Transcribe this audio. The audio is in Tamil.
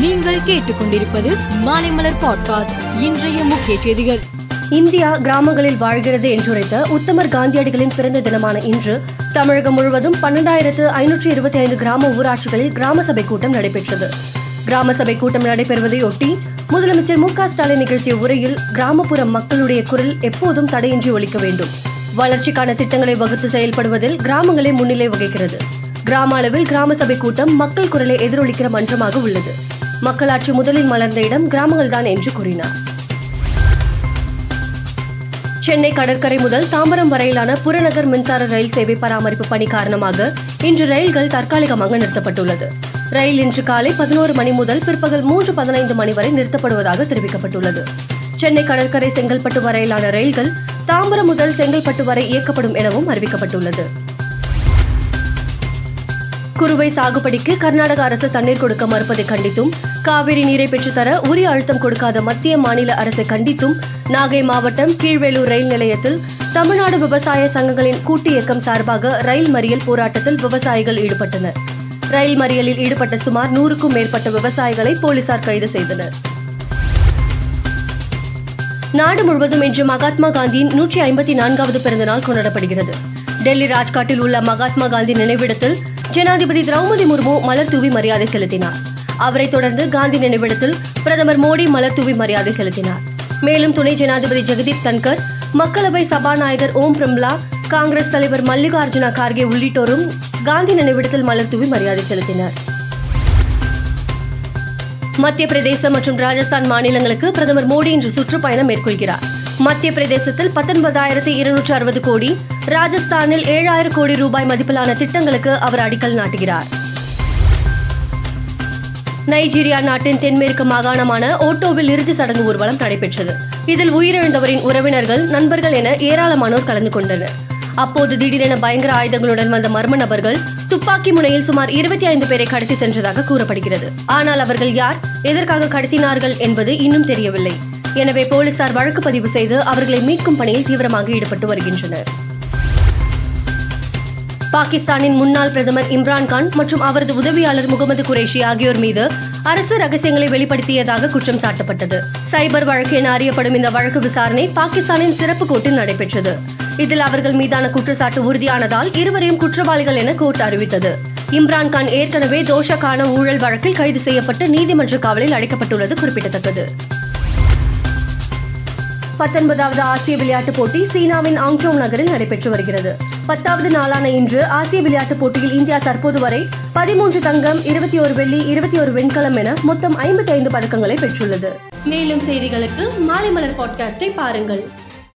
நீங்கள் கேட்டுக்கொண்டிருப்பது மாலைமலர் பாட்காஸ்ட் இன்றைய முக்கிய செய்திகள். இந்தியா கிராமங்களில் வாழ்கிறது என்றுரைத்த உத்தமர் காந்தியடிகளின் பிறந்த தினமான இன்று தமிழகம் முழுவதும் பன்னெண்டாயிரத்து ஐநூற்றி இருபத்தி ஐந்து கிராம ஊராட்சிகளில் கிராம சபை கூட்டம் நடைபெற்றது. கிராம சபை கூட்டம் நடைபெறுவதையொட்டி முதலமைச்சர் மு க ஸ்டாலின் நிகழ்த்திய உரையில் கிராமப்புற மக்களுடைய குரல் எப்போதும் தடையின்றி ஒழிக்க வேண்டும். வளர்ச்சிக்கான திட்டங்களை வகுத்து செயல்படுவதில் கிராமங்களே முன்னிலை வகிக்கிறது. கிராம அளவில் கிராம சபை கூட்டம் மக்கள் குரலை எதிரொலிக்கிற மன்றமாக உள்ளது. மக்களாட்சி முதலில் மலர்ந்த இடம் கிராமங்கள்தான் என்று கூறினார். சென்னை கடற்கரை முதல் தாம்பரம் வரையிலான புறநகர் மின்சார ரயில் சேவை பராமரிப்பு பணி காரணமாக இன்று ரயில்கள் தற்காலிகமாக நிறுத்தப்பட்டுள்ளது. ரயில் இன்று காலை பதினோரு மணி முதல் பிற்பகல் மூன்று பதினைந்து மணி வரை நிறுத்தப்படுவதாக தெரிவிக்கப்பட்டுள்ளது. சென்னை கடற்கரை செங்கல்பட்டு வரையிலான ரயில்கள் தாம்பரம் முதல் செங்கல்பட்டு வரை இயக்கப்படும் எனவும் அறிவிக்கப்பட்டுள்ளது. குறுவை சாகுபடிக்கு கர்நாடக அரசு தண்ணீர் கொடுக்க மறுப்பதை கண்டித்தும் காவிரி நீரை பெற்றுத்தர உரிய அழுத்தம் கொடுக்காத மத்திய மாநில அரசை கண்டித்தும் நாகை மாவட்டம் கீழ்வேலூர் ரயில் நிலையத்தில் தமிழ்நாடு விவசாய சங்கங்களின் கூட்டு இயக்கம் சார்பாக ரயில் மறியல் போராட்டத்தில் விவசாயிகள் ஈடுபட்டனர். ரயில் மறியலில் ஈடுபட்ட சுமார் நூறுக்கும் மேற்பட்ட விவசாயிகளை போலீசார் கைது செய்தனர். நாடு முழுவதும் இன்று மகாத்மா காந்தியின் நூற்றி ஐம்பத்தி நான்காவது பிறந்த நாள் கொண்டாடப்படுகிறது. டெல்லி ராஜ்காட்டில் உள்ள மகாத்மா காந்தி நினைவிடத்தில் ஜனாதிபதி திரௌபதி முர்மு மலர் தூவி மரியாதை செலுத்தினார். அவரைத் தொடர்ந்து காந்தி நினைவிடத்தில் பிரதமர் மோடி மலர் தூவி மரியாதை செலுத்தினார். மேலும் துணை ஜனாதிபதி ஜெகதீப் தன்கர் மக்களவை சபாநாயகர் ஓம் பிர்லா காங்கிரஸ் தலைவர் மல்லிகார்ஜுன கார்கே உள்ளிட்டோரும் காந்தி நினைவிடத்தில் மலர் தூவி மரியாதை செலுத்தினர். மத்திய பிரதேசம் மற்றும் ராஜஸ்தான் மாநிலங்களுக்கு பிரதமர் மோடி இன்று சுற்றுப்பயணம் மேற்கொள்கிறார். மத்திய பிரதேசத்தில் பத்தொன்பதாயிரத்தி இருநூற்று அறுபது கோடி ராஜஸ்தானில் ஏழாயிரம் கோடி ரூபாய் மதிப்பிலான திட்டங்களுக்கு அவர் அடிக்கல் நாட்டுகிறார். நைஜீரியா நாட்டின் தென்மேற்கு மாகாணமான ஓட்டோவில் இறுதி சடங்கு ஊர்வலம் நடைபெற்றது. இதில் உயிரிழந்தவரின் உறவினர்கள் நண்பர்கள் என ஏராளமானோர் கலந்து கொண்டனர். அப்போது திடீரென பயங்கர ஆயுதங்களுடன் வந்த மர்ம நபர்கள் துப்பாக்கி முனையில் சுமார் இருபத்தி ஐந்து பேரை கடத்தி சென்றதாக கூறப்படுகிறது. ஆனால் அவர்கள் யார் எதற்காக கடத்தினார்கள் என்பது இன்னும் தெரியவில்லை. எனவே போலீசார் வழக்கு பதிவு செய்து அவர்களை மீட்கும் பணியில் தீவிரமாக ஈடுபட்டு வருகின்றனர். பாகிஸ்தானின் முன்னாள் பிரதமர் இம்ரான்கான் மற்றும் அவரது உதவியாளர் முகமது குரேஷி ஆகியோர் மீது அரசு ரகசியங்களை வெளிப்படுத்தியதாக குற்றம் சாட்டப்பட்டது. சைபர் வழக்கு என அறியப்படும் இந்த வழக்கு விசாரணை பாகிஸ்தானின் சிறப்பு கோர்ட்டில் நடைபெற்றது. இதில் அவர்கள் மீதான குற்றச்சாட்டு உறுதியானதால் இருவரையும் குற்றவாளிகள் என கோர்ட் அறிவித்தது. இம்ரான்கான் ஏற்கனவே தோஷக்கான ஊழல் வழக்கில் கைது செய்யப்பட்டு நீதிமன்ற காவலில் அடைக்கப்பட்டுள்ளது குறிப்பிடத்தக்கது. பத்தொன்பதாவது ஆசிய விளையாட்டுப் போட்டி சீனாவின் ஆங்ஜோங் நகரில் நடைபெற்று வருகிறது. பத்தாவது நாளான இன்று ஆசிய விளையாட்டுப் போட்டியில் இந்தியா தற்போது வரை பதிமூன்று தங்கம் இருபத்தி ஒரு வெள்ளி இருபத்தி ஒரு வெண்கலம் என மொத்தம் ஐம்பத்தி ஐந்து பதக்கங்களை பெற்றுள்ளது. மேலும் செய்திகளுக்கு மாலை மலர் பாட்காஸ்டை பாருங்கள்.